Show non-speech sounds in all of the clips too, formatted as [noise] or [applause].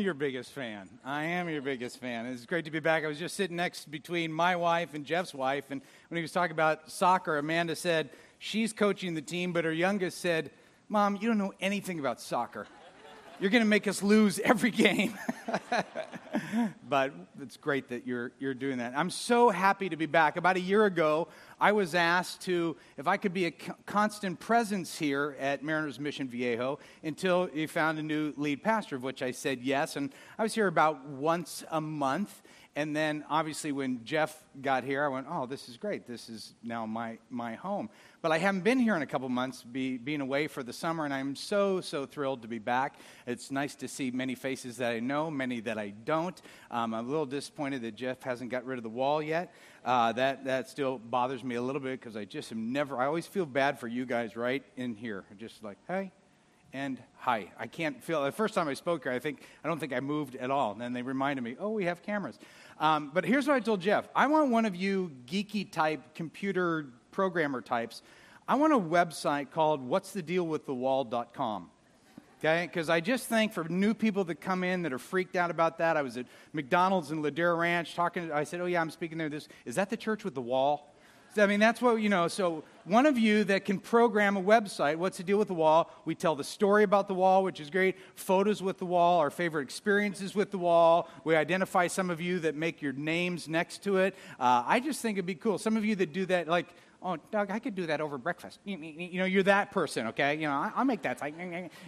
your biggest fan. I am your biggest fan. It's great to be back. I was just sitting next between my wife and Jeff's wife, and when he was talking about soccer, Amanda said she's coaching the team, but her youngest said, Mom, you don't know anything about soccer. You're going to make us lose every game. [laughs] but it's great that you're, you're doing that. I'm so happy to be back. About a year ago, I was asked to, if I could be a constant presence here at Mariners Mission Viejo until you found a new lead pastor, of which I said yes. And I was here about once a month. And then obviously when Jeff got here, I went, oh, this is great. This is now my, my home. But I haven't been here in a couple months, be, being away for the summer, and I'm so, so thrilled to be back. It's nice to see many faces that I know, many that I don't. Um, I'm a little disappointed that Jeff hasn't got rid of the wall yet. Uh, that, that still bothers me a little bit because I just am never, I always feel bad for you guys right in here. Just like, hey, and hi. I can't feel, the first time I spoke here, I think, I don't think I moved at all. And then they reminded me, oh, we have cameras. Um, but here's what I told Jeff I want one of you geeky type computer programmer types. I want a website called what's the deal with the wall.com. Okay, because I just think for new people that come in that are freaked out about that, I was at McDonald's in Ladera Ranch talking. I said, "Oh yeah, I'm speaking there. This is that the church with the wall?" I mean, that's what, you know. So, one of you that can program a website, what's the deal with the wall? We tell the story about the wall, which is great. Photos with the wall, our favorite experiences with the wall. We identify some of you that make your names next to it. Uh, I just think it'd be cool. Some of you that do that, like, oh, Doug, I could do that over breakfast. You know, you're that person, okay? You know, I'll make that.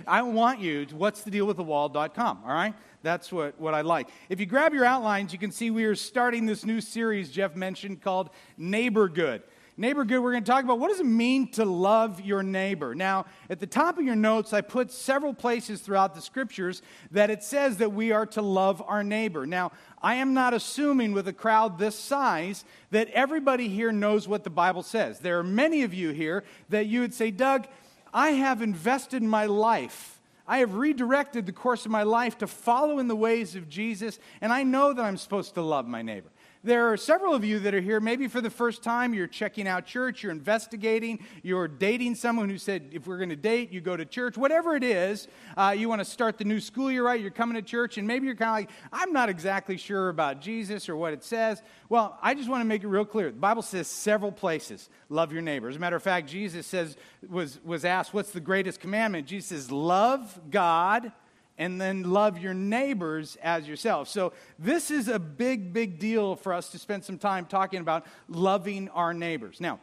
I want you to what's the deal with the wall.com, all right? That's what, what I like. If you grab your outlines, you can see we are starting this new series Jeff mentioned called Neighborgood. Neighborgood, we're going to talk about what does it mean to love your neighbor. Now, at the top of your notes, I put several places throughout the scriptures that it says that we are to love our neighbor. Now, I am not assuming with a crowd this size that everybody here knows what the Bible says. There are many of you here that you would say, Doug, I have invested my life I have redirected the course of my life to follow in the ways of Jesus, and I know that I'm supposed to love my neighbor. There are several of you that are here, maybe for the first time, you're checking out church, you're investigating, you're dating someone who said, if we're going to date, you go to church. Whatever it is, uh, you want to start the new school year right, you're coming to church, and maybe you're kind of like, I'm not exactly sure about Jesus or what it says. Well, I just want to make it real clear. The Bible says several places, love your neighbor. As a matter of fact, Jesus says, was, was asked, what's the greatest commandment? Jesus says, love God and then love your neighbors as yourself. So, this is a big, big deal for us to spend some time talking about loving our neighbors. Now,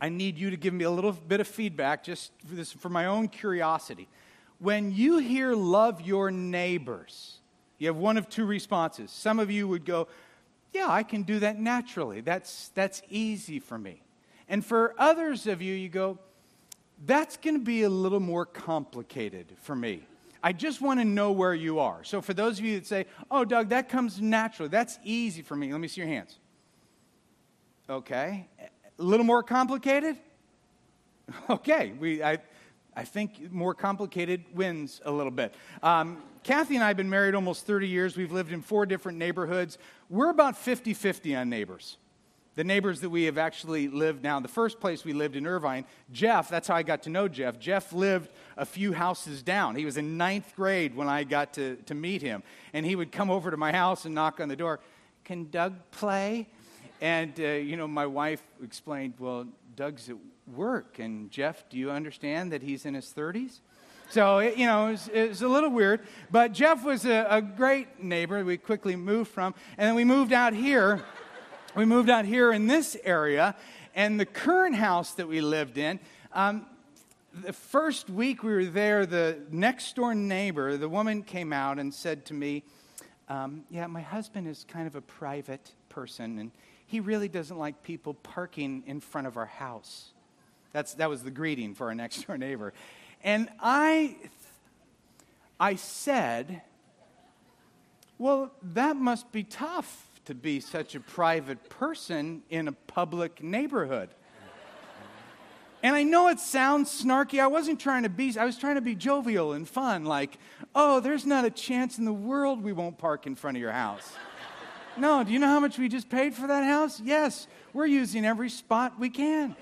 I need you to give me a little bit of feedback just for, this, for my own curiosity. When you hear love your neighbors, you have one of two responses. Some of you would go, Yeah, I can do that naturally. That's, that's easy for me. And for others of you, you go, That's going to be a little more complicated for me. I just want to know where you are. So, for those of you that say, oh, Doug, that comes naturally, that's easy for me, let me see your hands. Okay. A little more complicated? [laughs] Okay. We, I, I think more complicated wins a little bit. Um, Kathy and I have been married almost 30 years. We've lived in four different neighborhoods. We're about 50 50 on neighbors the neighbors that we have actually lived now. The first place we lived in Irvine, Jeff, that's how I got to know Jeff. Jeff lived a few houses down. He was in ninth grade when I got to, to meet him. And he would come over to my house and knock on the door. Can Doug play? And, uh, you know, my wife explained, well, Doug's at work. And Jeff, do you understand that he's in his 30s? So, it, you know, it was, it was, a little weird. But Jeff was a, a great neighbor we quickly moved from. And then we moved out here we moved out here in this area, and the current house that we lived in, um, the first week we were there, the next door neighbor, the woman came out and said to me, um, Yeah, my husband is kind of a private person, and he really doesn't like people parking in front of our house. That's, that was the greeting for our next door neighbor. And I, I said, Well, that must be tough to be such a private person in a public neighborhood. And I know it sounds snarky. I wasn't trying to be, I was trying to be jovial and fun, like, oh, there's not a chance in the world we won't park in front of your house. no, do you know how much we just paid for that house? Yes, we're using every spot we can.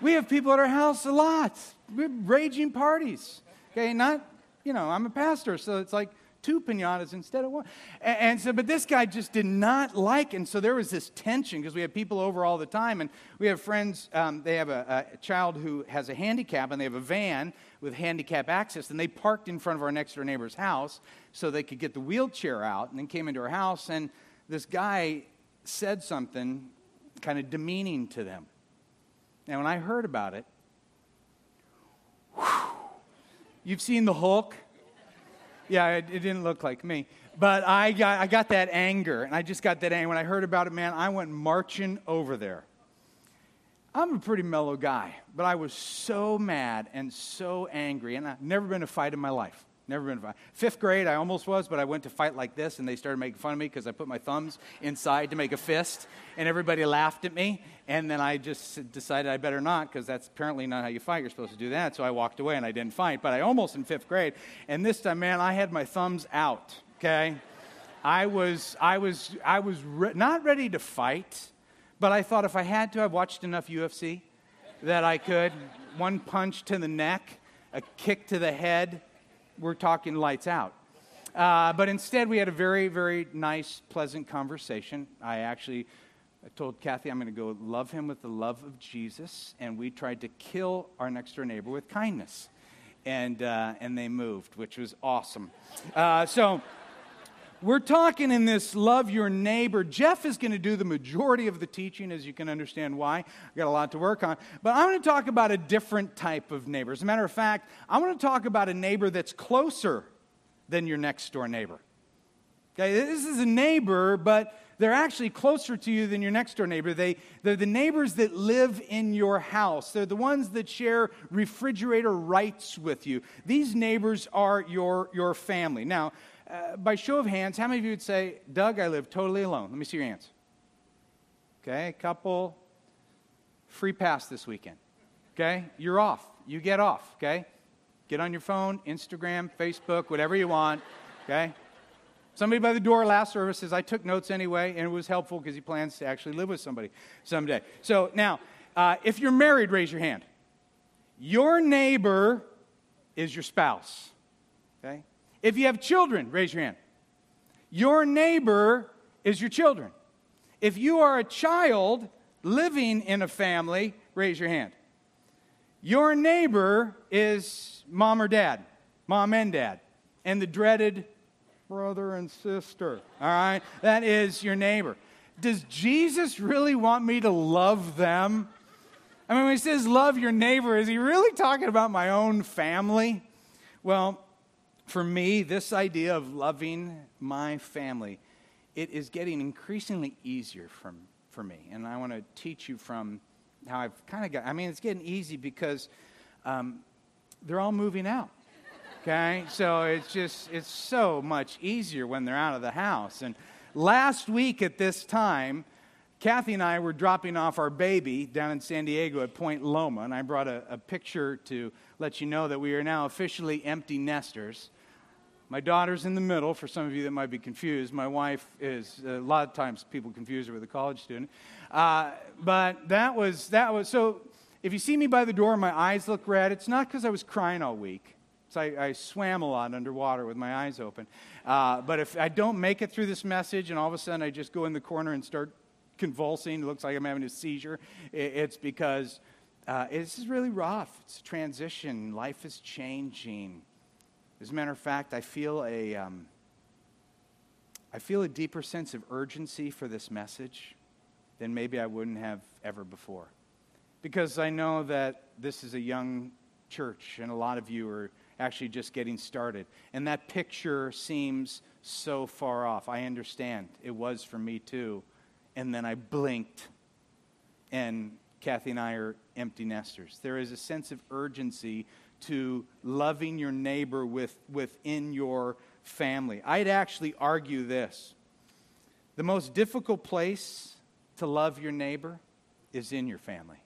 We have people at our house a lot. We're raging parties. Okay, not, you know, I'm a pastor, so it's like two pinatas instead of one. And, and so, but this guy just did not like, and so there was this tension because we have people over all the time, and we have friends. Um, they have a, a child who has a handicap, and they have a van with handicap access, and they parked in front of our next door neighbor's house so they could get the wheelchair out, and then came into our house, and this guy said something kind of demeaning to them. Now, when I heard about it, whew, you've seen the Hulk. Yeah, it, it, didn't look like me. But I got, I got that anger, and I just got that anger. When I heard about it, man, I went marching over there. I'm a pretty mellow guy, but I was so mad and so angry, and I've never been in a fight in my life. Never been in. Fifth grade, I almost was, but I went to fight like this, and they started making fun of me because I put my thumbs inside to make a fist, and everybody laughed at me. And then I just decided I better not because that's apparently not how you fight. You're supposed to do that. So I walked away and I didn't fight. But I almost in fifth grade, and this time, man, I had my thumbs out. Okay, I was, I was, I was re- not ready to fight, but I thought if I had to, I've watched enough UFC that I could. One punch to the neck, a kick to the head we're talking lights out. Uh, but instead, we had a very, very nice, pleasant conversation. I actually told Kathy I'm going to go love him with the love of Jesus, and we tried to kill our next door neighbor with kindness. And, uh, and they moved, which was awesome. Uh, so, we're talking in this love your neighbor. Jeff is going to do the majority of the teaching, as you can understand why. I've got a lot to work on. But I'm going to talk about a different type of neighbor. As a matter of fact, I want to talk about a neighbor that's closer than your next door neighbor. Okay, this is a neighbor, but they're actually closer to you than your next door neighbor. They, they're the neighbors that live in your house. They're the ones that share refrigerator rights with you. These neighbors are your, your family. Now, uh, by show of hands, how many of you would say, Doug, I live totally alone? Let me see your hands. Okay, a couple. Free pass this weekend. Okay, you're off. You get off. Okay, get on your phone, Instagram, Facebook, whatever you want. Okay. Somebody by the door last service says, I took notes anyway, and it was helpful because he plans to actually live with somebody someday. So now, uh, if you're married, raise your hand. Your neighbor is your spouse. Okay? If you have children, raise your hand. Your neighbor is your children. If you are a child living in a family, raise your hand. Your neighbor is mom or dad, mom and dad, and the dreaded brother and sister. All right? That is your neighbor. Does Jesus really want me to love them? I mean, when he says love your neighbor, is he really talking about my own family? Well, for me, this idea of loving my family, it is getting increasingly easier for, for me. And I want to teach you from how I've kind of got, I mean, it's getting easy because um, they're all moving out. Okay? So it's just, it's so much easier when they're out of the house. And last week at this time, Kathy and I were dropping off our baby down in San Diego at Point Loma, and I brought a, a picture to let you know that we are now officially empty nesters. My daughter's in the middle, for some of you that might be confused. My wife is, a lot of times people confuse her with a college student. Uh, but that was, that was, so if you see me by the door my eyes look red, it's not because I was crying all week. So I, I, swam a lot underwater with my eyes open. Uh, but if I don't make it through this message and all of a sudden I just go in the corner and start convulsing, it looks like I'm having a seizure, it's because uh, this is really rough. It's a transition. Life is changing. As a matter of fact, I feel a, um, I feel a deeper sense of urgency for this message than maybe I wouldn't have ever before. Because I know that this is a young church, and a lot of you are actually just getting started. And that picture seems so far off. I understand. It was for me too. And then I blinked, and Kathy and I are empty nesters. There is a sense of urgency to loving your neighbor with, within your family. I'd actually argue this the most difficult place to love your neighbor is in your family.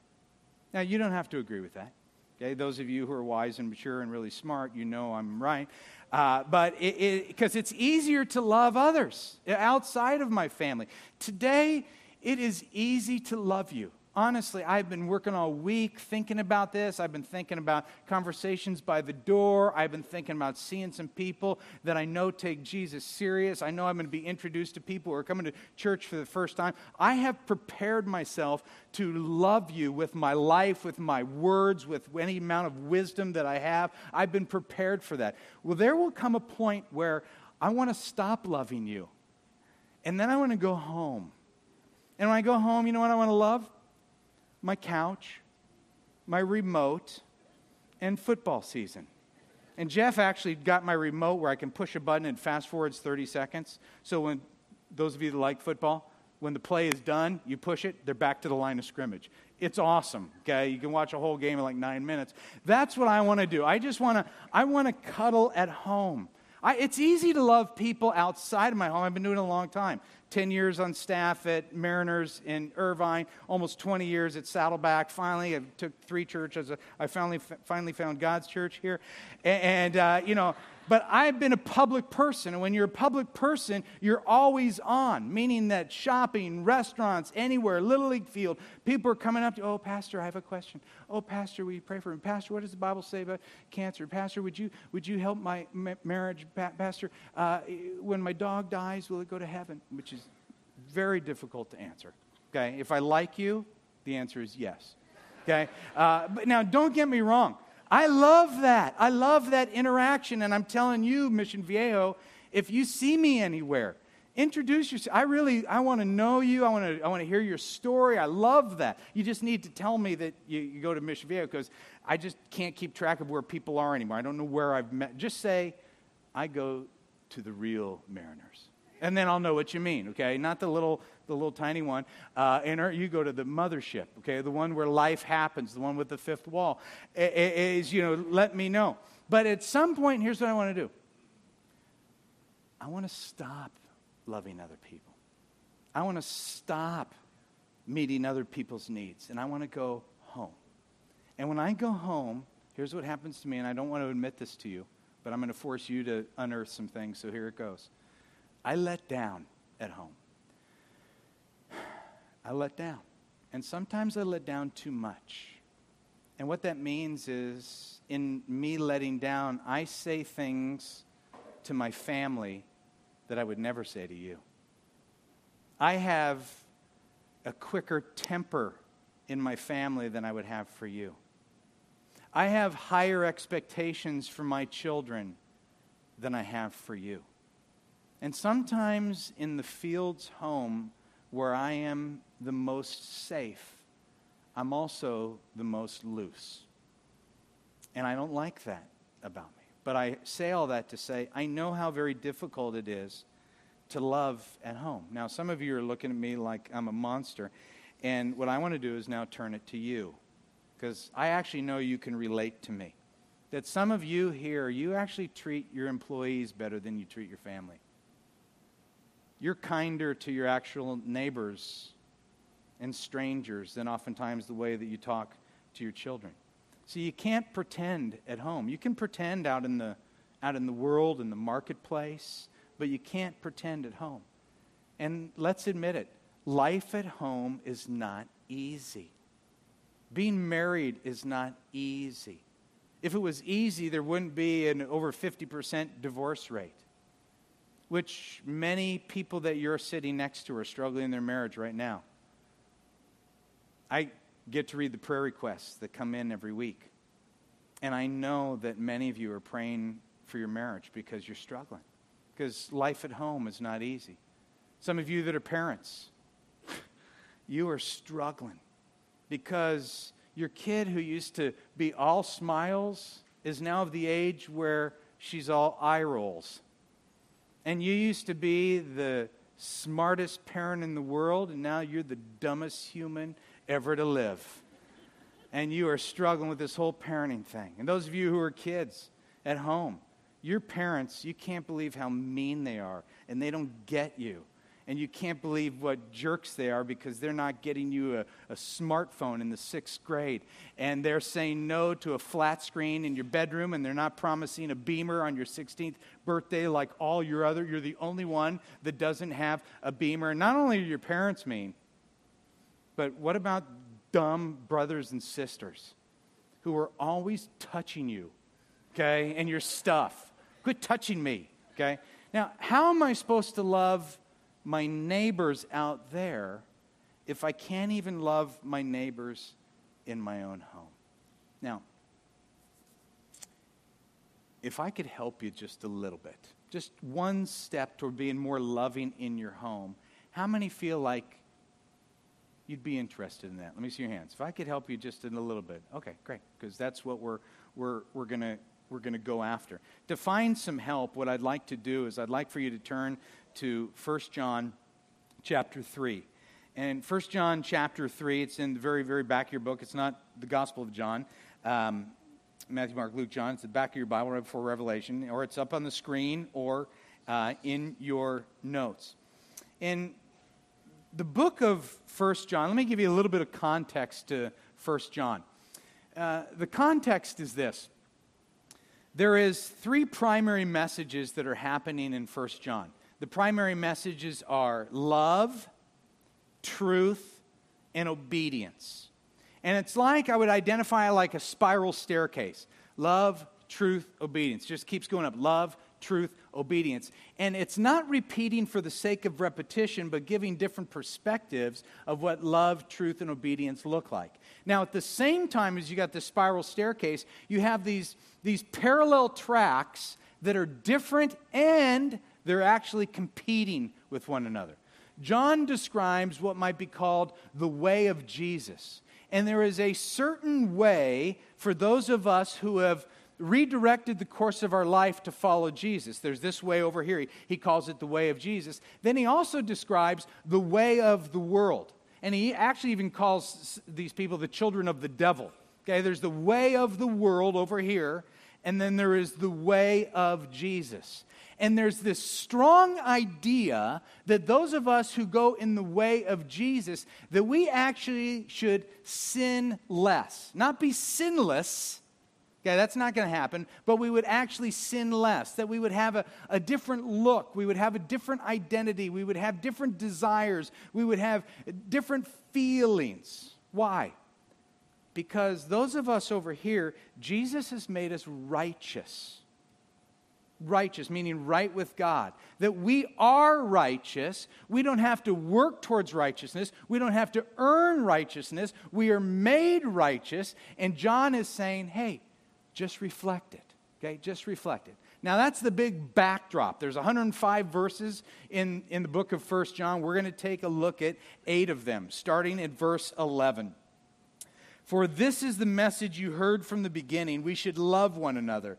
Now, you don't have to agree with that. Okay, those of you who are wise and mature and really smart, you know I'm right. Uh, but because it, it, it's easier to love others outside of my family. Today, it is easy to love you honestly, I've been working all week thinking about this. I've been thinking about conversations by the door. I've been thinking about seeing some people that I know take Jesus serious. I know I'm going to be introduced to people who are coming to church for the first time. I have prepared myself to love you with my life, with my words, with any amount of wisdom that I have. I've been prepared for that. Well, there will come a point where I want to stop loving you. And then I want to go home. And when I go home, you know what I want to love? My couch, my remote, and football season. And Jeff actually got my remote where I can push a button and fast forwards 30 seconds. So when those of you that like football, when the play is done, you push it, they're back to the line of scrimmage. It's awesome. Okay, you can watch a whole game in like nine minutes. That's what I want to do. I just want to. I want to cuddle at home. I, it's easy to love people outside of my home. I've been doing it a long time. 10 years on staff at Mariners in Irvine, almost 20 years at Saddleback. Finally, I took three churches. I finally, finally found God's church here. And, uh, you know, but I've been a public person. And when you're a public person, you're always on, meaning that shopping, restaurants, anywhere, Little League field, people are coming up to, oh, Pastor, I have a question. Oh, Pastor, will you pray for me? Pastor, what does the Bible say about cancer? Pastor, would you, would you help my marriage? Pastor, uh, when my dog dies, will it go to heaven? Which is very difficult to answer. Okay? If I like you, the answer is yes. Okay? Uh, but now, don't get me wrong. I love that. I love that interaction. And I'm telling you, Mission Viejo, if you see me anywhere, introduce yourself. I really, I want to know you. I want to, I want to hear your story. I love that. You just need to tell me that you, you go to Mission Viejo because I just can't keep track of where people are anymore. I don't know where I've met. Just say, I go to the real Mariners. And then I'll know what you mean, okay? Not the little the little tiny one. Uh, and you go to the mothership, okay, the one where life happens, the one with the fifth wall. Is, you know, let me know. But at some point, here's what I want to do I want to stop loving other people. I want to stop meeting other people's needs, and I want to go home. And when I go home, here's what happens to me, and I don't want to admit this to you, but I'm going to force you to unearth some things, so here it goes. I let down at home. [sighs] I let down. And sometimes I let down too much. And what that means is, in me letting down, I say things to my family that I would never say to you. I have a quicker temper in my family than I would have for you. I have higher expectations for my children than I have for you. And sometimes in the fields home, where I am the most safe, I'm also the most loose. And I don't like that about me. But I say all that to say I know how very difficult it is to love at home. Now, some of you are looking at me like I'm a monster. And what I want to do is now turn it to you. Because I actually know you can relate to me. That some of you here, you actually treat your employees better than you treat your family you're kinder to your actual neighbors and strangers than oftentimes the way that you talk to your children. So you can't pretend at home. You can pretend out in the out in the world in the marketplace, but you can't pretend at home. And let's admit it, life at home is not easy. Being married is not easy. If it was easy, there wouldn't be an over 50% divorce rate which many people that you're sitting next to are struggling in their marriage right now. I get to read the prayer requests that come in every week. And I know that many of you are praying for your marriage because you're struggling, because life at home is not easy. Some of you that are parents, [laughs] you are struggling because your kid who used to be all smiles is now of the age where she's all eye rolls and you used to be the smartest parent in the world, and now you're the dumbest human ever to live. And you are struggling with this whole parenting thing. And those of you who are kids at home, your parents, you can't believe how mean they are, and they don't get you and you can't believe what jerks they are because they're not getting you a, a, smartphone in the sixth grade. And they're saying no to a flat screen in your bedroom, and they're not promising a beamer on your 16th birthday like all your other. You're the only one that doesn't have a beamer. Not only are your parents mean, but what about dumb brothers and sisters who are always touching you, okay, and your stuff. Quit touching me, okay? Now, how am I supposed to love my neighbors out there if I can't even love my neighbors in my own home? Now, if I could help you just a little bit, just one step toward being more loving in your home, how many feel like you'd be interested in that? Let me see your hands. If I could help you just in a little bit. Okay, great, because that's what we're, we're, we're going to we're going to go after. To find some help, what I'd like to do is I'd like for you to turn to 1 John chapter 3. And 1 John chapter 3, it's in the very, very back of your book. It's not the Gospel of John. Um, Matthew, Mark, Luke, John. It's the back of your Bible right before Revelation, or it's up on the screen or uh, in your notes. In the book of First John, let me give you a little bit of context to First John. Uh, the context is this there is three primary messages that are happening in First John. The primary messages are love, truth, and obedience. And it's like I would identify like a spiral staircase love, truth, obedience. Just keeps going up. Love, truth, obedience. And it's not repeating for the sake of repetition, but giving different perspectives of what love, truth, and obedience look like. Now, at the same time as you got the spiral staircase, you have these, these parallel tracks that are different and they're actually competing with one another. John describes what might be called the way of Jesus. And there is a certain way for those of us who have redirected the course of our life to follow Jesus. There's this way over here. He, calls it the way of Jesus. Then he also describes the way of the world. And he actually even calls these people the children of the devil. Okay, there's the way of the world over here, and then there is the way of Jesus. And there's this strong idea that those of us who go in the way of Jesus, that we actually should sin less. Not be sinless. Okay, that's not going to happen, but we would actually sin less, that we would have a, a different look, we would have a different identity, we would have different desires, we would have different feelings. Why? Because those of us over here, Jesus has made us righteous righteous, meaning right with God. That we are righteous. We don't have to work towards righteousness. We don't have to earn righteousness. We are made righteous. And John is saying, hey, just reflect it. Okay, just reflect it. Now that's the big backdrop. There's 105 verses in, in the book of First John. We're going to take a look at eight of them, starting at verse 11. For this is the message you heard from the beginning. We should love one another.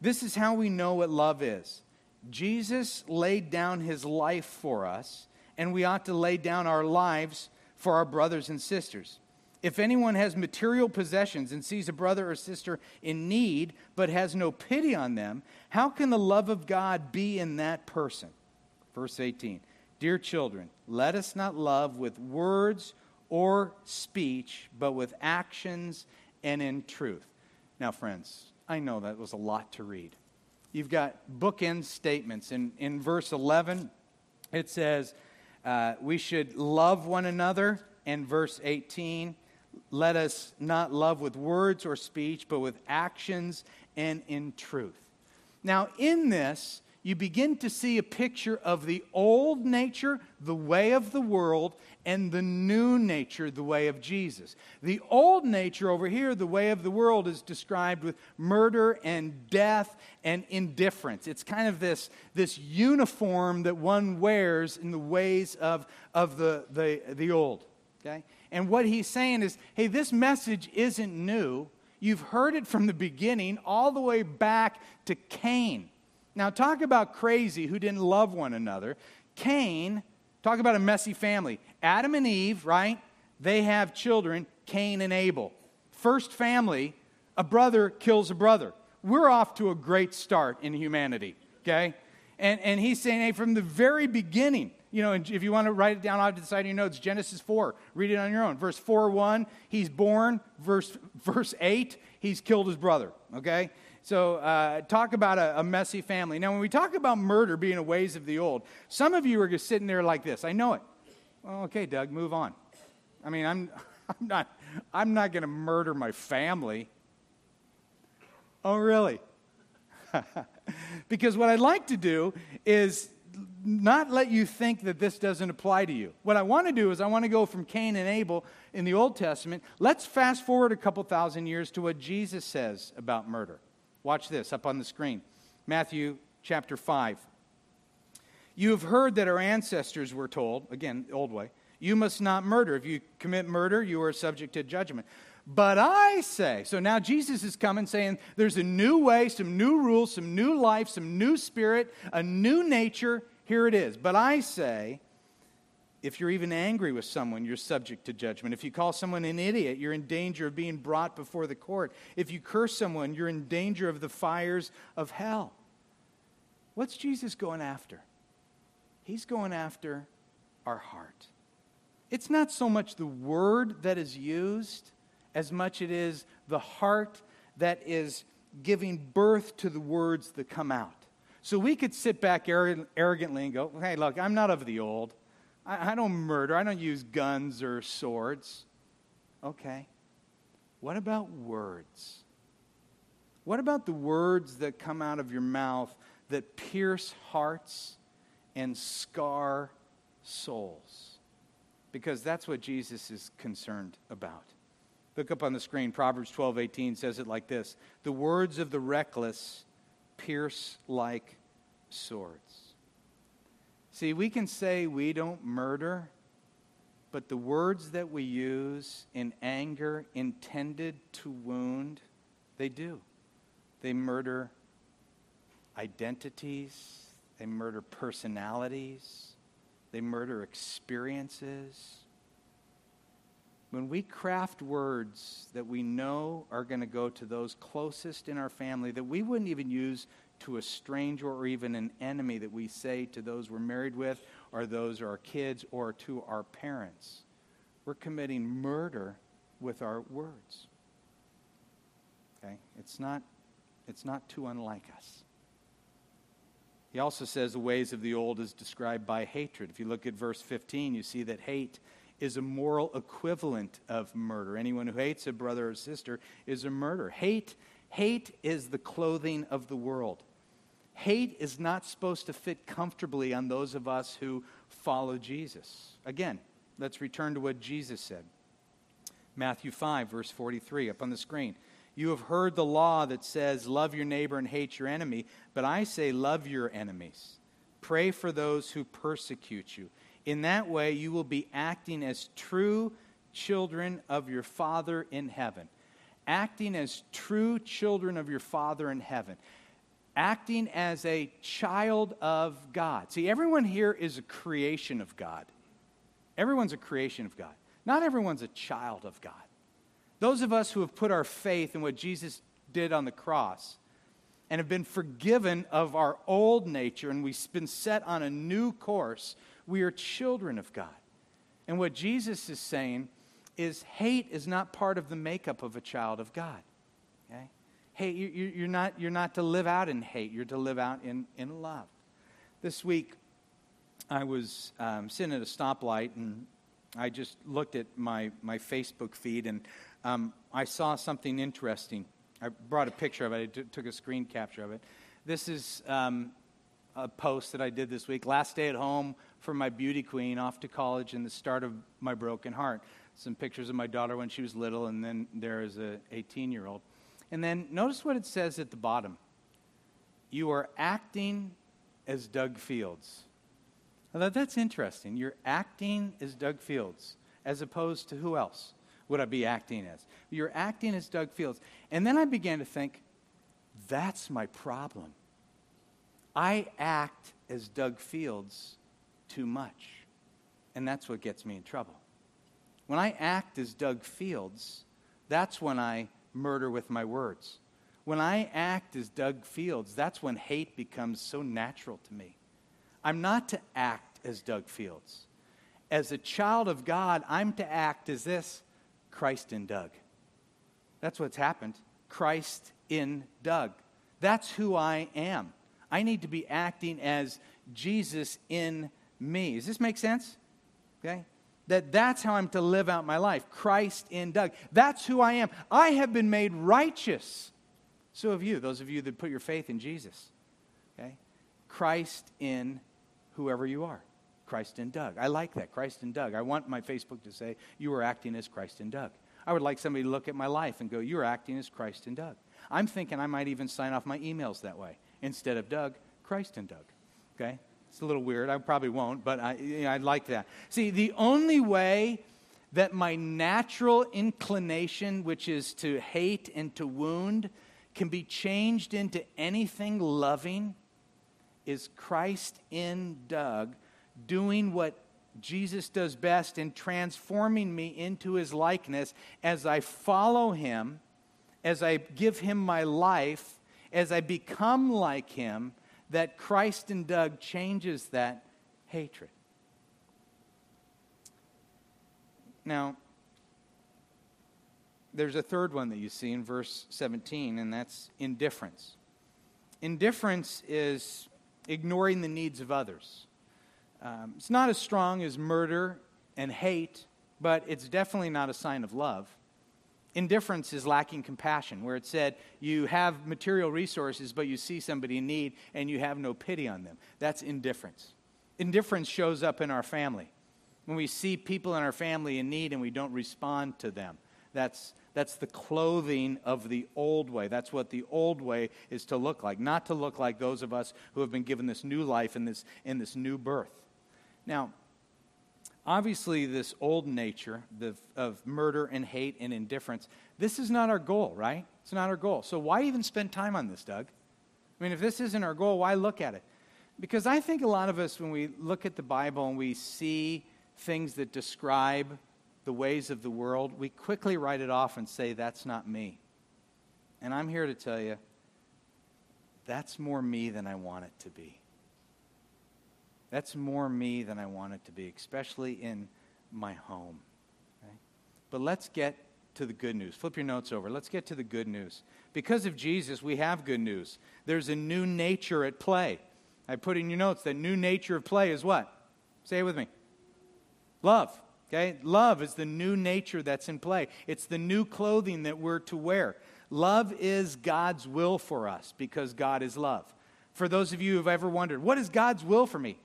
This is how we know what love is. Jesus laid down his life for us, and we ought to lay down our lives for our brothers and sisters. If anyone has material possessions and sees a brother or sister in need, but has no pity on them, how can the love of God be in that person? Verse 18 Dear children, let us not love with words or speech, but with actions and in truth. Now, friends, I know that was a lot to read. You've got bookend statements. In, in verse 11, it says, uh, We should love one another. And verse 18, let us not love with words or speech, but with actions and in truth. Now, in this, you begin to see a picture of the old nature, the way of the world, and the new nature, the way of Jesus. The old nature over here, the way of the world, is described with murder and death and indifference. It's kind of this, this uniform that one wears in the ways of, of the, the, the old. Okay? And what he's saying is hey, this message isn't new. You've heard it from the beginning, all the way back to Cain. Now, talk about crazy who didn't love one another. Cain, talk about a messy family. Adam and Eve, right? they have children, Cain and Abel. First family, a brother kills a brother. We're off to a great start in humanity, okay? And, and he's saying, hey, from the very beginning, you know, if you want to write it down off to the side of your notes, Genesis 4, read it on your own. Verse 4 1, he's born. Verse, verse 8, he's killed his brother, okay? So, uh, talk about a, a, messy family. Now, when we talk about murder being a ways of the old, some of you are just sitting there like this. I know it. Well, okay, Doug, move on. I mean, I'm, [laughs] I'm not, I'm not going to murder my family. Oh, really? [laughs] because what I'd like to do is not let you think that this doesn't apply to you. What I want to do is I want to go from Cain and Abel in the Old Testament. Let's fast forward a couple thousand years to what Jesus says about murder. Watch this up on the screen Matthew chapter 5. You have heard that our ancestors were told, again, the old way, you must not murder. If you commit murder, you are subject to judgment. But I say, so now Jesus is coming saying there's a new way, some new rules, some new life, some new spirit, a new nature. Here it is. But I say, if you're even angry with someone, you're subject to judgment. If you call someone an idiot, you're in danger of being brought before the court. If you curse someone, you're in danger of the fires of hell. What's Jesus going after? He's going after our heart. It's not so much the word that is used as much it is the heart that is giving birth to the words that come out. So we could sit back arrogantly and go, hey, look, I'm not of the old. I, I don't murder. I don't use guns or swords. Okay. What about words? What about the words that come out of your mouth that pierce hearts and scar souls? Because that's what Jesus is concerned about. Look up on the screen. Proverbs 12, 18 says it like this The words of the reckless pierce like swords. See, we can say we don't murder, but the words that we use in anger intended to wound, they do. They murder identities, they murder personalities, they murder experiences when we craft words that we know are going to go to those closest in our family that we wouldn't even use to a stranger or even an enemy that we say to those we're married with or those are our kids or to our parents, we're committing murder with our words. Okay? It's not, it's not too unlike us. He also says the ways of the old is described by hatred. If you look at verse 15, you see that hate is a moral equivalent of murder. Anyone who hates a brother or sister is a murderer. Hate, hate is the clothing of the world. Hate is not supposed to fit comfortably on those of us who follow Jesus. Again, let's return to what Jesus said. Matthew 5, verse 43, up on the screen. You have heard the law that says, Love your neighbor and hate your enemy, but I say, Love your enemies. Pray for those who persecute you. In that way, you will be acting as true children of your Father in heaven. Acting as true children of your Father in heaven. Acting as a child of God. See, everyone here is a creation of God. Everyone's a creation of God. Not everyone's a child of God. Those of us who have put our faith in what Jesus did on the cross and have been forgiven of our old nature and we've been set on a new course we are children of God. And what Jesus is saying is hate is not part of the makeup of a child of God. Okay? Hate, you, are not, you're not to live out in hate, you're to live out in, in love. This week, I was um, sitting at a stoplight and I just looked at my, my Facebook feed and um, I saw something interesting. I brought a picture of it, I t- took a screen capture of it. This is um, a post that I did this week. Last day at home for my beauty queen, off to college, and the start of my broken heart. Some pictures of my daughter when she was little, and then there is a 18 year old. And then notice what it says at the bottom. You are acting as Doug Fields. Now that, that's interesting. You're acting as Doug Fields, as opposed to who else would I be acting as? You're acting as Doug Fields. And then I began to think, that's my problem. I act as Doug Fields too much. And that's what gets me in trouble. When I act as Doug Fields, that's when I murder with my words. When I act as Doug Fields, that's when hate becomes so natural to me. I'm not to act as Doug Fields. As a child of God, I'm to act as this Christ in Doug. That's what's happened. Christ in Doug. That's who I am. I need to be acting as Jesus in me. Does this make sense? Okay? That that's how I'm to live out my life. Christ in Doug. That's who I am. I have been made righteous. So have you, those of you that put your faith in Jesus. Okay? Christ in whoever you are. Christ in Doug. I like that. Christ in Doug. I want my Facebook to say, You are acting as Christ in Doug. I would like somebody to look at my life and go, You're acting as Christ in Doug. I'm thinking I might even sign off my emails that way. Instead of Doug, Christ in Doug. Okay? It's a little weird. I probably won't, but I, you know, I like that. See, the only way that my natural inclination, which is to hate and to wound, can be changed into anything loving is Christ in Doug doing what Jesus does best in transforming me into his likeness as I follow him, as I give him my life, as I become like him, that Christ in Doug changes that hatred. Now, there's a third one that you see in verse 17, and that's indifference. Indifference is ignoring the needs of others. Um, it's not as strong as murder and hate, but it's definitely not a sign of love. Indifference is lacking compassion, where it said you have material resources, but you see somebody in need and you have no pity on them. That's indifference. Indifference shows up in our family. When we see people in our family in need and we don't respond to them, that's, that's the clothing of the old way. That's what the old way is to look like, not to look like those of us who have been given this new life in this, in this new birth. Now, obviously, this old nature the, of murder and hate and indifference, this is not our goal, right? It's not our goal. So, why even spend time on this, Doug? I mean, if this isn't our goal, why look at it? Because I think a lot of us, when we look at the Bible and we see things that describe the ways of the world, we quickly write it off and say, That's not me. And I'm here to tell you, that's more me than I want it to be. That's more me than I want it to be, especially in my home. But let's get to the good news. Flip your notes over. Let's get to the good news. Because of Jesus, we have good news. There's a new nature at play. I put in your notes that new nature of play is what? Say it with me. Love. Okay? Love is the new nature that's in play. It's the new clothing that we're to wear. Love is God's will for us because God is love. For those of you who've ever wondered, what is God's will for me?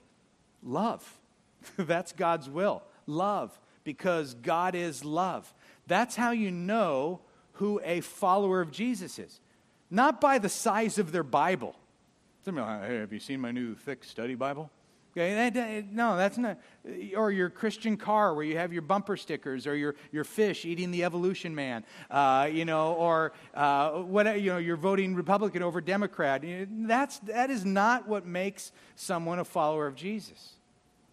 Love. [laughs] That's God's will. Love, because God is love. That's how you know who a follower of Jesus is. Not by the size of their Bible. Hey, have you seen my new thick study Bible? Okay, no, that's not. Or your Christian car where you have your bumper stickers, or your, your fish eating the evolution man, uh, you know, or uh, what, you know, you're voting Republican over Democrat. That's, that is not what makes someone a follower of Jesus.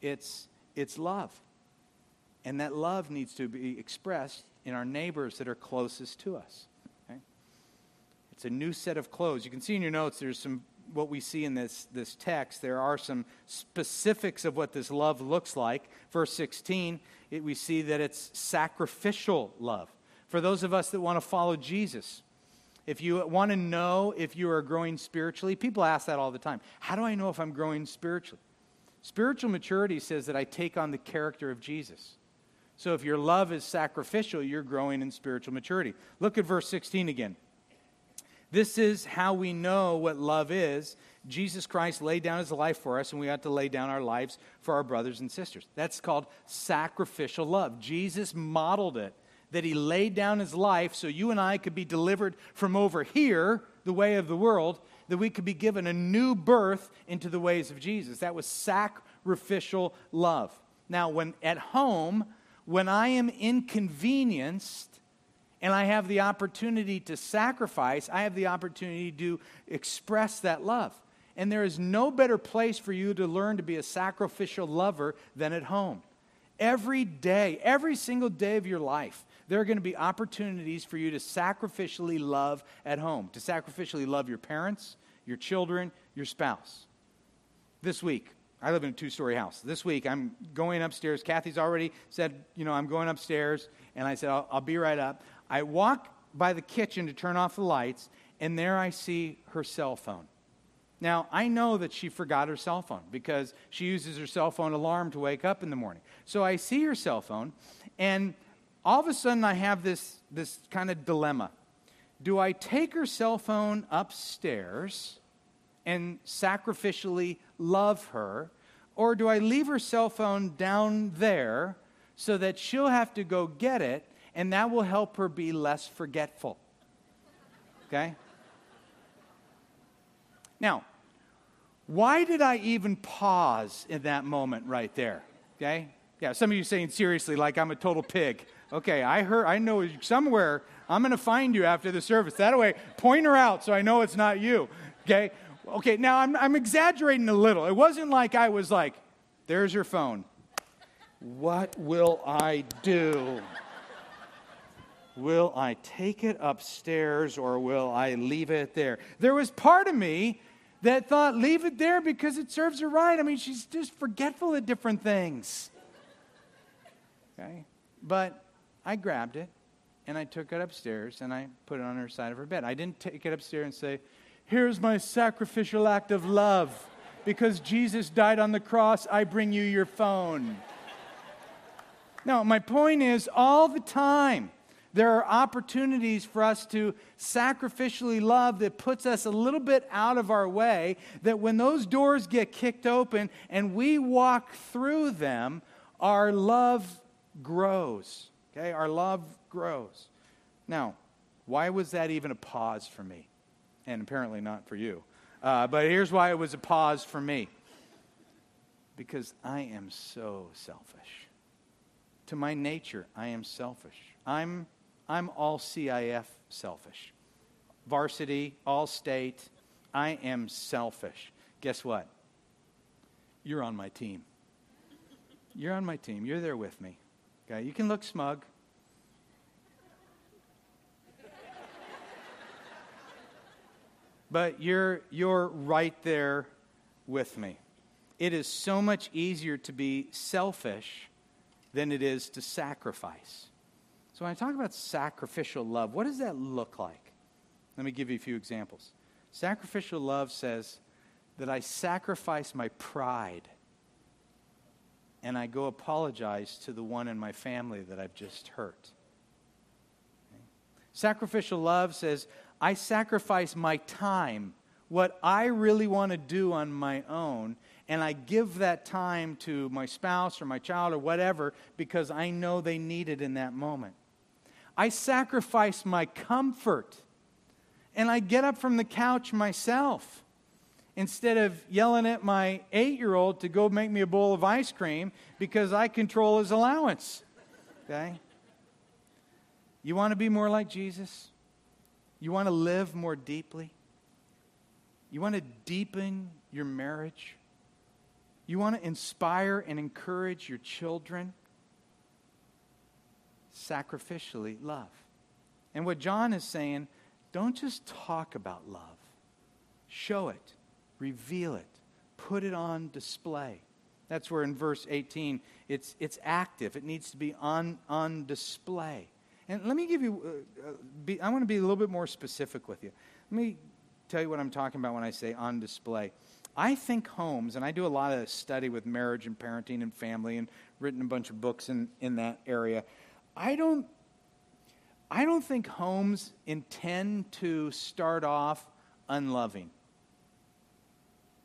It's, it's love. And that love needs to be expressed in our neighbors that are closest to us. Okay? It's a new set of clothes. You can see in your notes there's some what we see in this, this text, there are some specifics of what this love looks like. Verse 16, it, we see that it's sacrificial love. For those of us that want to follow Jesus, if you want to know if you are growing spiritually, people ask that all the time. How do I know if I'm growing spiritually? Spiritual maturity says that I take on the character of Jesus. So if your love is sacrificial, you're growing in spiritual maturity. Look at verse 16 again. This is how we know what love is. Jesus Christ laid down his life for us, and we ought to lay down our lives for our brothers and sisters. That's called sacrificial love. Jesus modeled it, that he laid down his life so you and I could be delivered from over here, the way of the world, that we could be given a new birth into the ways of Jesus. That was sacrificial love. Now, when at home, when I am inconvenienced, and I have the opportunity to sacrifice, I have the opportunity to express that love. And there is no better place for you to learn to be a sacrificial lover than at home. every day, every single day of your life, there are going to be opportunities for you to sacrificially love at home, to sacrificially love your parents, your children, your spouse. This week, I live in a two story house. This week, I'm going upstairs. Kathy's already said, you know, I'm going upstairs. And I said, I'll, I'll be right up. I walk by the kitchen to turn off the lights, and there I see her cell phone. Now, I know that she forgot her cell phone because she uses her cell phone alarm to wake up in the morning. So I see her cell phone, and all of a sudden I have this, this kind of dilemma. Do I take her cell phone upstairs and sacrificially love her, or do I leave her cell phone down there so that she'll have to go get it and that will help her be less forgetful? Okay? Now, why did I even pause in that moment right there? Okay? Yeah, some of you saying seriously, like I'm a total pig. Okay, I heard, I know somewhere I'm going to find you after the service. That way, point her out so I know it's not you. Okay? Okay, now I'm, I'm exaggerating a little. It wasn't like I was like, there's your phone. What will I do? Will I take it upstairs or will I leave it there? There was part of me that thought, leave it there because it serves her right. I mean, she's just forgetful of different things. Okay? But I grabbed it and I took it upstairs and I put it on her side of her bed. I didn't take it upstairs and say, Here's my sacrificial act of love. Because Jesus died on the cross, I bring you your phone. No, my point is all the time there are opportunities for us to sacrificially love that puts us a little bit out of our way, that when those doors get kicked open and we walk through them, our love grows. Okay? Our love grows. Now, why was that even a pause for me? And apparently not for you. Uh, but here's why it was a pause for me because I am so selfish. To my nature, I am selfish. I'm I'm all CIF selfish. Varsity, all state, I am selfish. Guess what? You're on my team. You're on my team. You're there with me. You can look smug. but you're, you're right there with me. It is so much easier to be selfish than it is to sacrifice. So, when I talk about sacrificial love, what does that look like? Let me give you a few examples. Sacrificial love says that I sacrifice my pride and I go apologize to the one in my family that I've just hurt. Okay. Sacrificial love says I sacrifice my time, what I really want to do on my own, and I give that time to my spouse or my child or whatever because I know they need it in that moment. I sacrifice my comfort and I get up from the couch myself instead of yelling at my eight year old to go make me a bowl of ice cream because I control his allowance. Okay? You want to be more like Jesus? You want to live more deeply? You want to deepen your marriage? You want to inspire and encourage your children? sacrificially love. And what John is saying, don't just talk about love, show it, reveal it, put it on display. That's where in verse 18 it's, it's active, it needs to be on, on display. And let me give you, uh, uh, be, I want to be a little bit more specific with you. Let me tell you what I'm talking about when I say on display. I think homes, and I do a lot of study with marriage and parenting and family and written a bunch of books in, in that area. I don't, I don't think homes intend to start off unloving.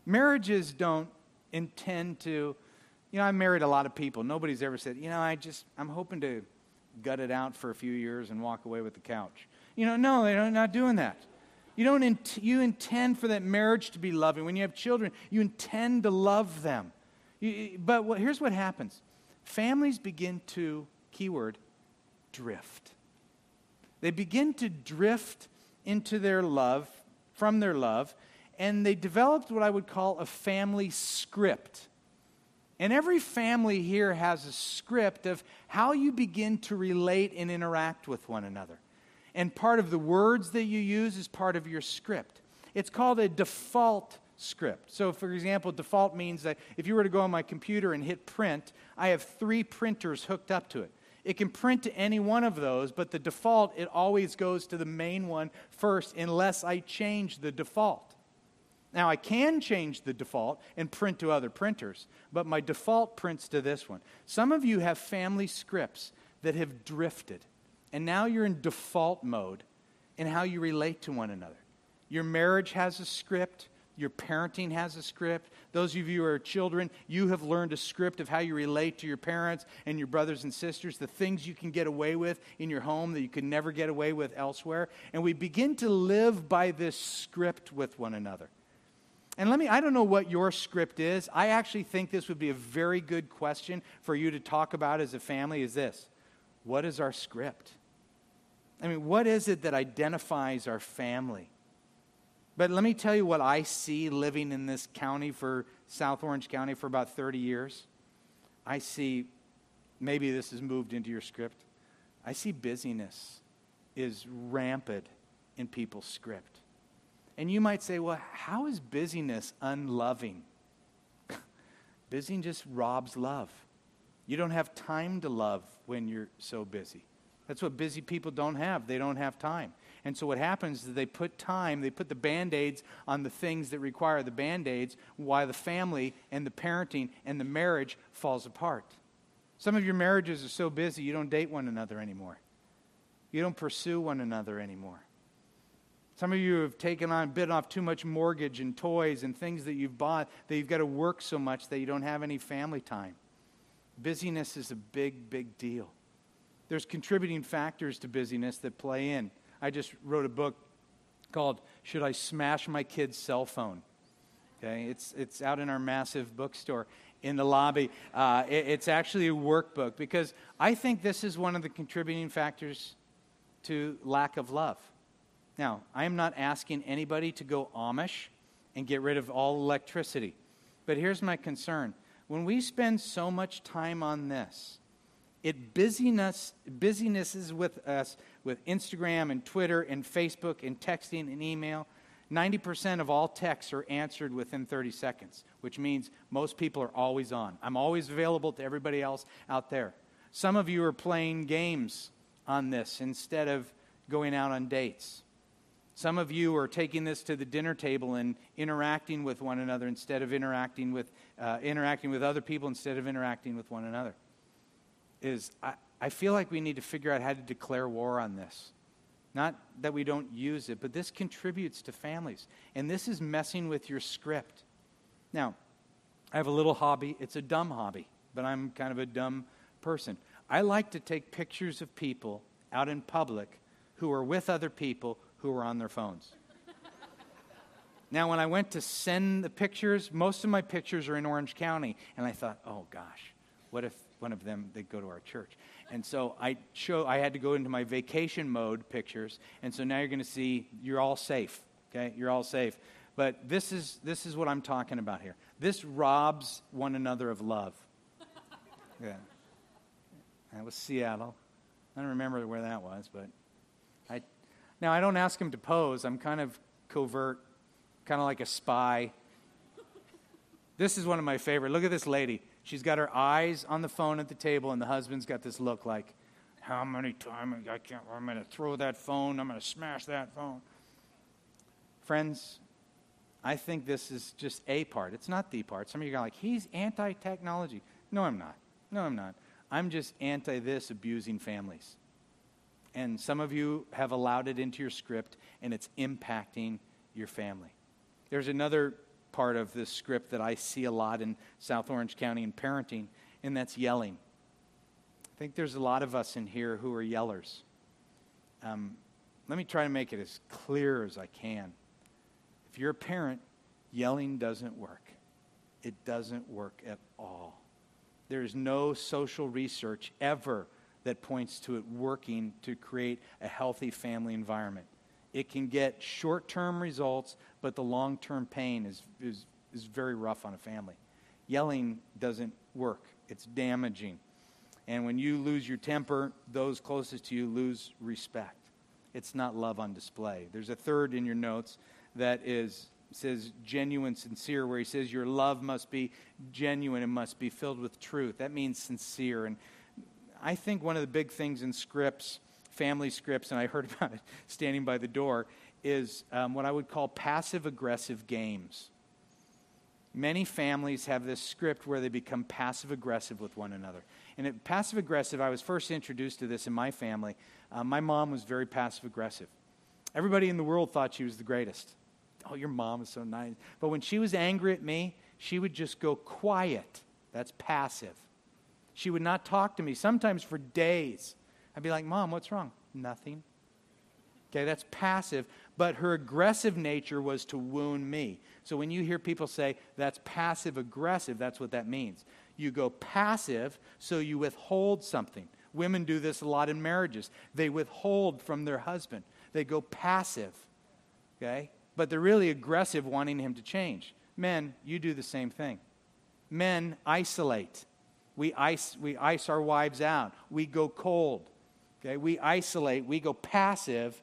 Marriages don't intend to, you know, I married a lot of people. Nobody's ever said, you know, I just, I'm hoping to gut it out for a few years and walk away with the couch. You know, no, they're not doing that. You don't int- you intend for that marriage to be loving. When you have children, you intend to love them. You, but what, here's what happens families begin to, keyword, drift. They begin to drift into their love, from their love, and they developed what I would call a family script. And every family here has a script of how you begin to relate and interact with one another. And part of the words that you use is part of your script. It's called a default script. So, for example, default means that if you were to go on my computer and hit print, I have three printers hooked up to it. It can print to any one of those, but the default, it always goes to the main one first unless I change the default. Now, I can change the default and print to other printers, but my default prints to this one. Some of you have family scripts that have drifted, and now you're in default mode in how you relate to one another. Your marriage has a script, your parenting has a script. Those of you who are children, you have learned a script of how you relate to your parents and your brothers and sisters, the things you can get away with in your home that you could never get away with elsewhere. And we begin to live by this script with one another. And let me, I don't know what your script is. I actually think this would be a very good question for you to talk about as a family is this. What is our script? I mean, what is it that identifies our family? But let me tell you what I see living in this county for South Orange County for about 30 years. I see, maybe this has moved into your script. I see busyness is rampant in people's script. And you might say, well, how is busyness unloving? [laughs] Busy just robs love. You don't have time to love when you're so busy. That's what busy people don't have. They don't have time. And so what happens is they put time, they put the band aids on the things that require the band aids, while the family and the parenting and the marriage falls apart. Some of your marriages are so busy you don't date one another anymore. You don't pursue one another anymore. Some of you have taken on, bitten off too much mortgage and toys and things that you've bought that you've got to work so much that you don't have any family time. Busyness is a big, big deal. There's contributing factors to busyness that play in. I just wrote a book called Should I Smash My Kid's Cell Phone? Okay, it's, it's out in our massive bookstore in the lobby. Uh, it, it's actually a workbook because I think this is one of the contributing factors to lack of love. Now, I am not asking anybody to go Amish and get rid of all electricity. But here's my concern. When we spend so much time on this, it busyness, is with us with Instagram and Twitter and Facebook and texting and email. 90% of all texts are answered within 30 seconds, which means most people are always on. I'm always available to everybody else out there. Some of you are playing games on this instead of going out on dates. Some of you are taking this to the dinner table and interacting with one another instead of interacting with, uh, interacting with other people instead of interacting with one another is I, I feel like we need to figure out how to declare war on this. Not that we don't use it, but this contributes to families. And this is messing with your script. Now, I have a little hobby. It's a dumb hobby, but I'm kind of a dumb person. I like to take pictures of people out in public who are with other people who were on their phones. now, when I went to send the pictures, most of my pictures are in Orange County, and I thought, oh gosh, what if one of them they go to our church? And so i show i had to go into my vacation mode pictures and so now you're going to see you're all safe okay? You're all safe. But this is this is what i'm talking about here. This robs one another of love. Yeah. That was seattle. I don't remember where that was but now i don't ask him to pose i'm kind of covert kind of like a spy this is one of my favorite look at this lady She's got her eyes on the phone at the table, and the husband's got this look like, How many times I can't, I'm going to throw that phone, I'm going to smash that phone. Friends, I think this is just a part. It's not the part. Some of you are like, He's anti technology. No, I'm not. No, I'm not. I'm just anti this abusing families. And some of you have allowed it into your script, and it's impacting your family. There's another part of this script that I see a lot in South Orange County in parenting, and that's yelling. I think there's a lot of us in here who are yellers. Um, let me try to make it as clear as I can. If you're a parent, yelling doesn't work. It doesn't work at all. There is no social research ever that points to it working to create a healthy family environment. It can get short term results, but the long term pain is, is, is very rough on a family. Yelling doesn't work, it's damaging. And when you lose your temper, those closest to you lose respect. It's not love on display. There's a third in your notes that is says genuine, sincere, where he says your love must be genuine and must be filled with truth. That means sincere. And I think one of the big things in scripts, family scripts, and I heard [laughs] about it standing by the door, is um, what I would call passive aggressive games. Many families have this script where they become passive aggressive with one another. And passive aggressive, I was first introduced to this in my family. Uh, my mom was very passive aggressive. Everybody in the world thought she was the greatest. Oh, your mom is so nice. But when she was angry at me, she would just go quiet. That's passive. She would not talk to me, sometimes for days. I'd be like, Mom, what's wrong? Nothing. Okay, that's passive, but her aggressive nature was to wound me. So when you hear people say that's passive aggressive, that's what that means. You go passive, so you withhold something. Women do this a lot in marriages. They withhold from their husband, they go passive. Okay? But they're really aggressive, wanting him to change. Men, you do the same thing. Men isolate. We ice, we ice our wives out. We go cold. Okay? We isolate. We go passive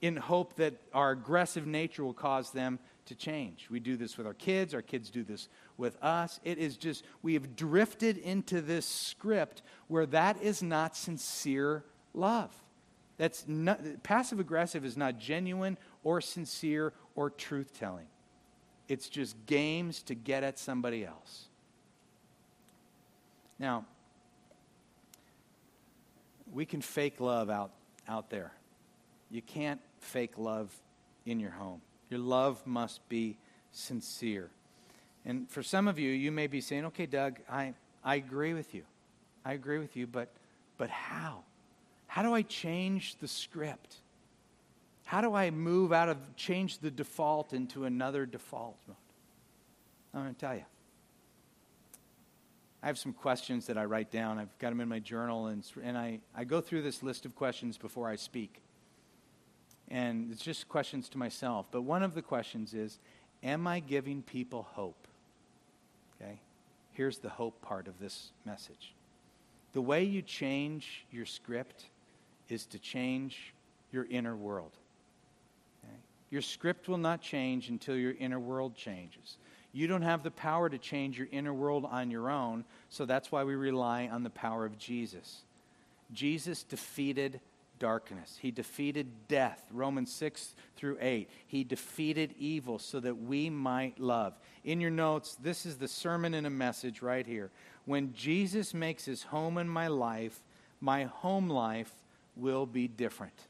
in hope that our aggressive nature will cause them to change. We do this with our kids, our kids do this with us. It is just, we have drifted into this script where that is not sincere love. That's not, passive aggressive is not genuine or sincere or truth telling. It's just games to get at somebody else. Now, we can fake love out, out there. You can't fake love in your home. Your love must be sincere. And for some of you, you may be saying, okay, Doug, I, I agree with you. I agree with you, but, but how? How do I change the script? How do I move out of, change the default into another default mode? I'm going to tell you. I have some questions that I write down. I've got them in my journal, and, and I, I go through this list of questions before I speak. And it's just questions to myself. But one of the questions is Am I giving people hope? Okay? Here's the hope part of this message. The way you change your script is to change your inner world. Okay? Your script will not change until your inner world changes. You don't have the power to change your inner world on your own, so that's why we rely on the power of Jesus. Jesus defeated darkness. He defeated death, Romans 6 through 8. He defeated evil so that we might love. In your notes, this is the sermon and a message right here. When Jesus makes his home in my life, my home life will be different.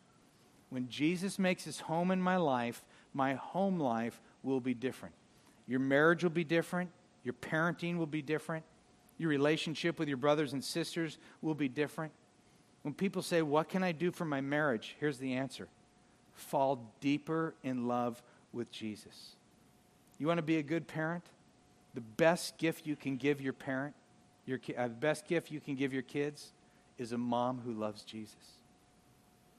When Jesus makes his home in my life, my home life will be different. Your marriage will be different, your parenting will be different, your relationship with your brothers and sisters will be different. When people say, What can I do for my marriage? Here's the answer fall deeper in love with Jesus. You want to be a good parent? The best gift you can give your parent, your, uh, the best gift you can give your kids, is a mom who loves Jesus,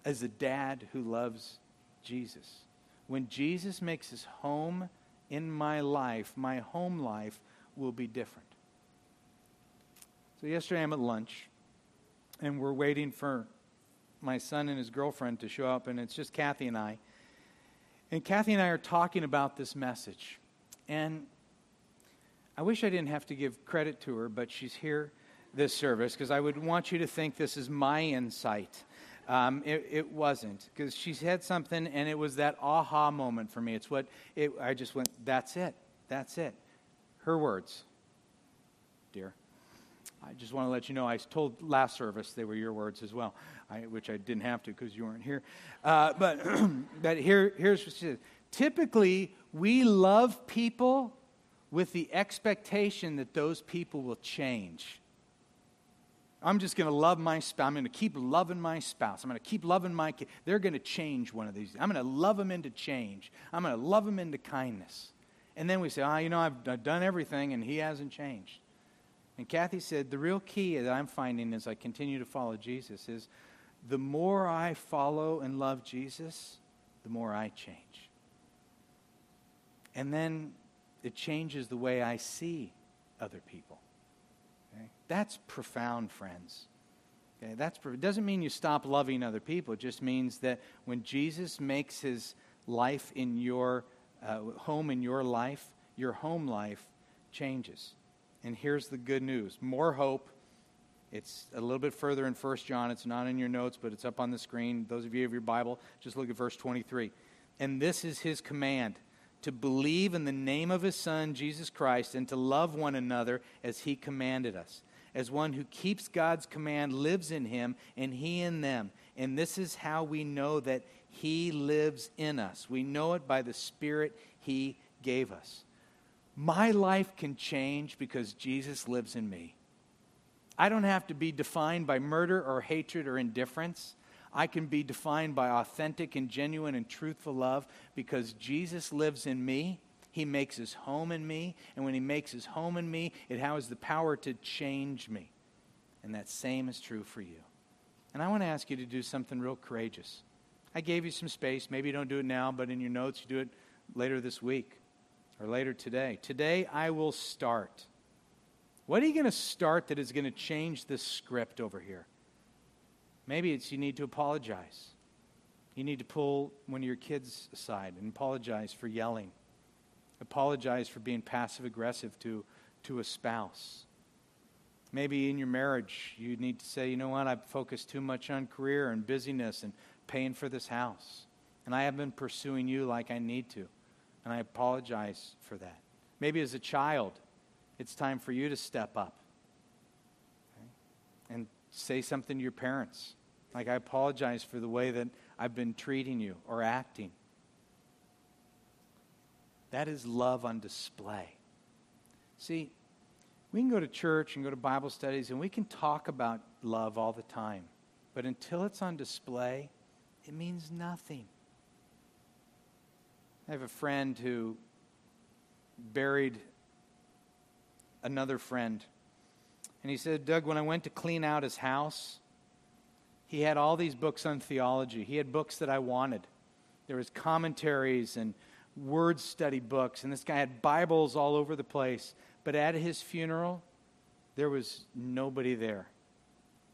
as a dad who loves Jesus. When Jesus makes his home in my life, my home life will be different. So, yesterday I'm at lunch and we're waiting for my son and his girlfriend to show up, and it's just Kathy and I. And Kathy and I are talking about this message. And I wish I didn't have to give credit to her, but she's here this service because I would want you to think this is my insight. Um, it, it, wasn't because she said something, and it was that aha moment for me. It's what it, I just went, that's it. That's it. Her words, dear. I just want to let you know I told last service they were your words as well, I, which I didn't have to because you weren't here. Uh, but [clears throat] but here, here's what she said. Typically, we love people with the expectation that those people will change. I'm just going to love my spouse. I'm going to keep loving my spouse. I'm going to keep loving my kid. They're going to change one of these. I'm going to love them into change. I'm going to love them into kindness. And then we say, ah, oh, you know, I've, I've done everything and he hasn't changed. And Kathy said, the real key that I'm finding as I continue to follow Jesus is the more I follow and love Jesus, the more I change. And then it changes the way I see other people. That's profound, friends. Okay? That's, it doesn't mean you stop loving other people. It just means that when Jesus makes his life in your uh, home in your life, your home life changes. And here's the good news more hope. It's a little bit further in 1 John. It's not in your notes, but it's up on the screen. Those of you have your Bible, just look at verse 23. And this is his command to believe in the name of his Son, Jesus Christ, and to love one another as he commanded us. As one who keeps God's command lives in him, and he in them. And this is how we know that he lives in us. We know it by the Spirit he gave us. My life can change because Jesus lives in me. I don't have to be defined by murder or hatred or indifference. I can be defined by authentic and genuine and truthful love because Jesus lives in me. He makes his home in me. And when he makes his home in me, it has the power to change me. And that same is true for you. And I want to ask you to do something real courageous. I gave you some space. Maybe you don't do it now, but in your notes, you do it later this week or later today. Today, I will start. What are you going to start that is going to change this script over here? Maybe it's you need to apologize. You need to pull one of your kids aside and apologize for yelling. Apologize for being passive aggressive to, to a spouse. Maybe in your marriage, you need to say, you know what, I've focused too much on career and busyness and paying for this house. And I haven't been pursuing you like I need to. And I apologize for that. Maybe as a child, it's time for you to step up okay? and say something to your parents. Like, I apologize for the way that I've been treating you or acting. That is love on display. See, we can go to church and go to Bible studies and we can talk about love all the time. But until it's on display, it means nothing. I have a friend who buried another friend. And he said, Doug, when I went to clean out his house, he had all these books on theology. He had books that I wanted. There was commentaries and word study books, and this guy had Bibles all over the place. But at his funeral, there was nobody there.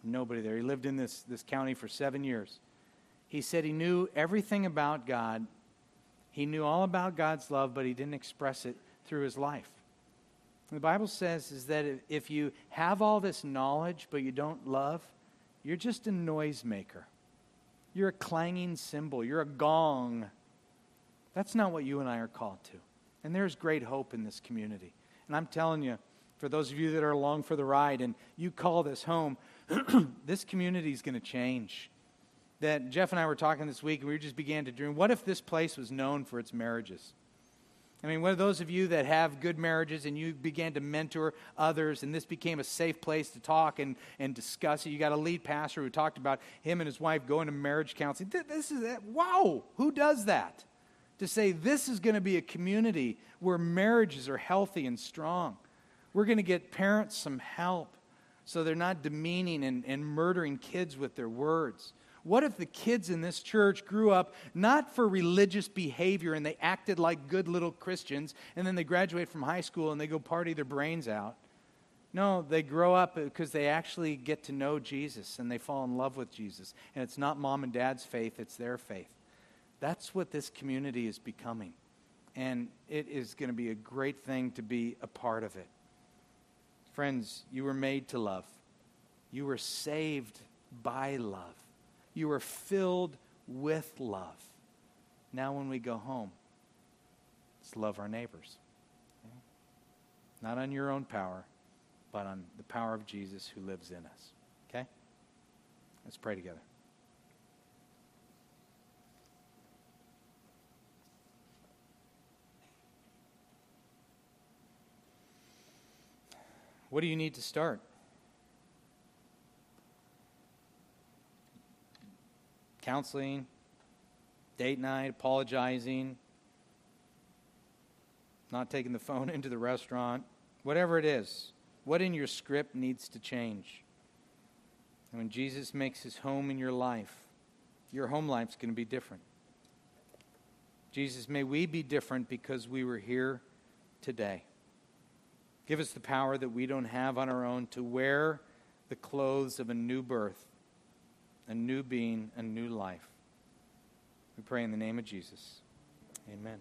Nobody there. He lived in this, this county for seven years. He said he knew everything about God he knew all about God's love, but he didn't express it through his life. The Bible says is that if you have all this knowledge but you don't love, you're just a noisemaker. You're a clanging cymbal. You're a gong. That's not what you and I are called to. And there's great hope in this community. And I'm telling you, for those of you that are along for the ride and you call this home, [clears throat] this community is going to change that Jeff and I were talking this week, and we just began to dream what if this place was known for its marriages? I mean, what are those of you that have good marriages and you began to mentor others, and this became a safe place to talk and, and discuss it? You got a lead pastor who talked about him and his wife going to marriage counseling. This is wow, who does that? To say this is going to be a community where marriages are healthy and strong. We're going to get parents some help so they're not demeaning and, and murdering kids with their words. What if the kids in this church grew up not for religious behavior and they acted like good little Christians and then they graduate from high school and they go party their brains out? No, they grow up because they actually get to know Jesus and they fall in love with Jesus. And it's not mom and dad's faith, it's their faith. That's what this community is becoming. And it is going to be a great thing to be a part of it. Friends, you were made to love, you were saved by love. You were filled with love. Now, when we go home, let's love our neighbors. Not on your own power, but on the power of Jesus who lives in us. Okay? Let's pray together. What do you need to start? counseling, date night, apologizing, not taking the phone [laughs] into the restaurant, whatever it is, what in your script needs to change? And when Jesus makes his home in your life, your home life's going to be different. Jesus, may we be different because we were here today. Give us the power that we don't have on our own to wear the clothes of a new birth, a new being, a new life. We pray in the name of Jesus. Amen.